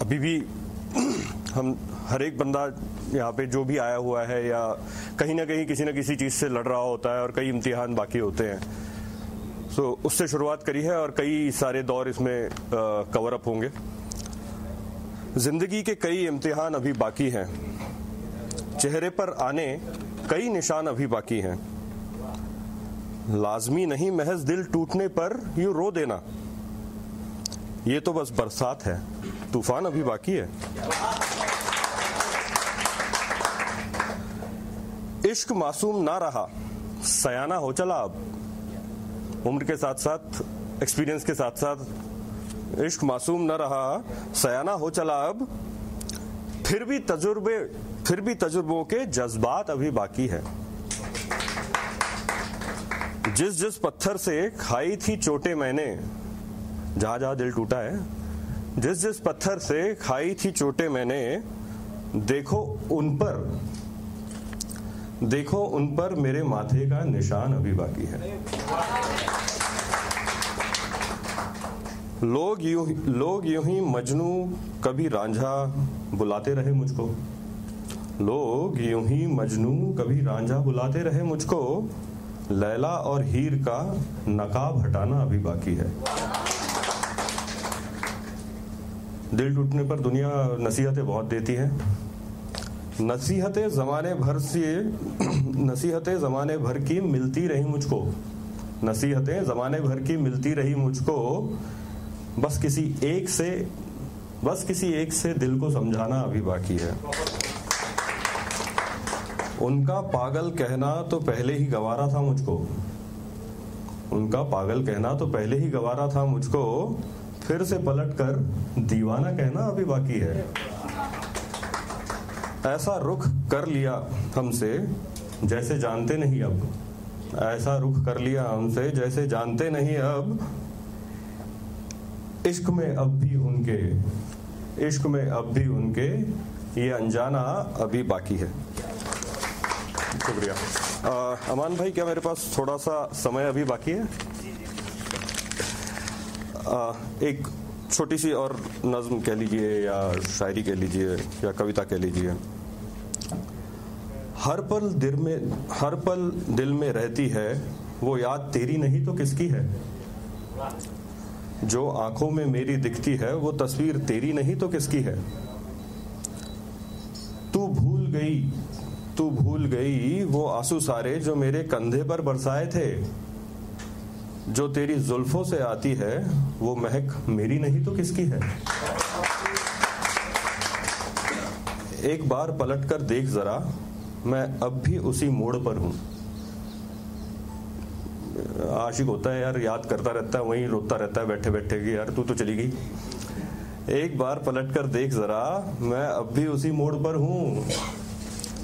अभी भी हम हर एक बंदा यहाँ पे जो भी आया हुआ है या कहीं ना कहीं किसी न किसी चीज़ से लड़ रहा होता है और कई इम्तिहान बाकी होते हैं। सो so, उससे शुरुआत करी है और कई सारे दौर इसमें कवर अप होंगे। ज़िंदगी के कई इम्तिहान अभी बाकी हैं। चेहरे पर आने कई निशान अभी बाकी हैं। लाजमी नहीं महज दिल टूटने पर यू रो देना। ये तो बस बरसात है। तूफ़ान अभी बाकी है। इश्क मासूम ना रहा। सयाना हो चला अब। उम्र के साथ साथ एक्सपीरियंस के साथ साथ, इश्क मासूम न रहा, सयाना हो चला अब। फिर भी तजुर्बे, फिर भी तजुर्बों के जज्बात अभी बाकी है। जिस जिस पत्थर से खाई थी चोटे मैंने, जहाँ जहाँ दिल टूटा है, जिस जिस पत्थर से खाई थी चोटे मैंने, देखो उन पर, देखो उन पर मेरे माथे का निशान अभी बाकी है। लोग यूँ लोग यूँ ही मजनू कभी रांझा बुलाते रहे मुझको। लोग यूँ ही मजनू कभी रांझा बुलाते रहे मुझको। लैला और हीर का नकाब हटाना अभी बाकी है। दिल टूटने पर दुनिया नसीहतें बहुत देती है। नसीहतें जमाने भर से, नसीहतें जमाने भर की मिलती रही मुझको। नसीहतें जमाने भर की मिलती रही मुझको। बस किसी एक से, बस किसी एक से दिल को समझाना अभी बाकी है। उनका पागल कहना तो पहले ही गवारा था मुझको। उनका पागल कहना तो पहले ही गवारा था मुझको। फिर से पलट कर दीवाना कहना अभी बाकी है। ऐसा रुख कर लिया हमसे जैसे जानते नहीं अब। ऐसा रुख कर लिया हमसे जैसे जानते नहीं अब। इश्क में अब भी उनके, इश्क में अब भी उनके ये अनजाना अभी बाकी है। शुक्रिया। अमान भाई क्या मेरे पास थोड़ा सा समय अभी बाकी है? आ, एक छोटी सी और नज्म कह लीजिए या शायरी कह लीजिए या कविता कह लीजिए। हर पल दिल में हर पल दिल में रहती है वो याद तेरी नहीं तो किसकी है? जो आँखों में मेरी दिखती है वो तस्वीर तेरी नहीं तो किसकी है? तू भूल गई तू भूल गई वो आँसू सारे जो मेरे कंधे पर बरसाए थे। जो तेरी जुल्फों से आती है, वो महक मेरी नहीं तो किसकी है? एक बार पलट कर देख जरा, मैं अब भी उसी मोड़ पर हूँ। आशिक होता है यार, याद करता रहता है, वहीं रोता रहता है, बैठे बैठे कि यार तू तो चली गई। एक बार पलट कर देख जरा, मैं अब भी उसी मोड़ पर हूँ।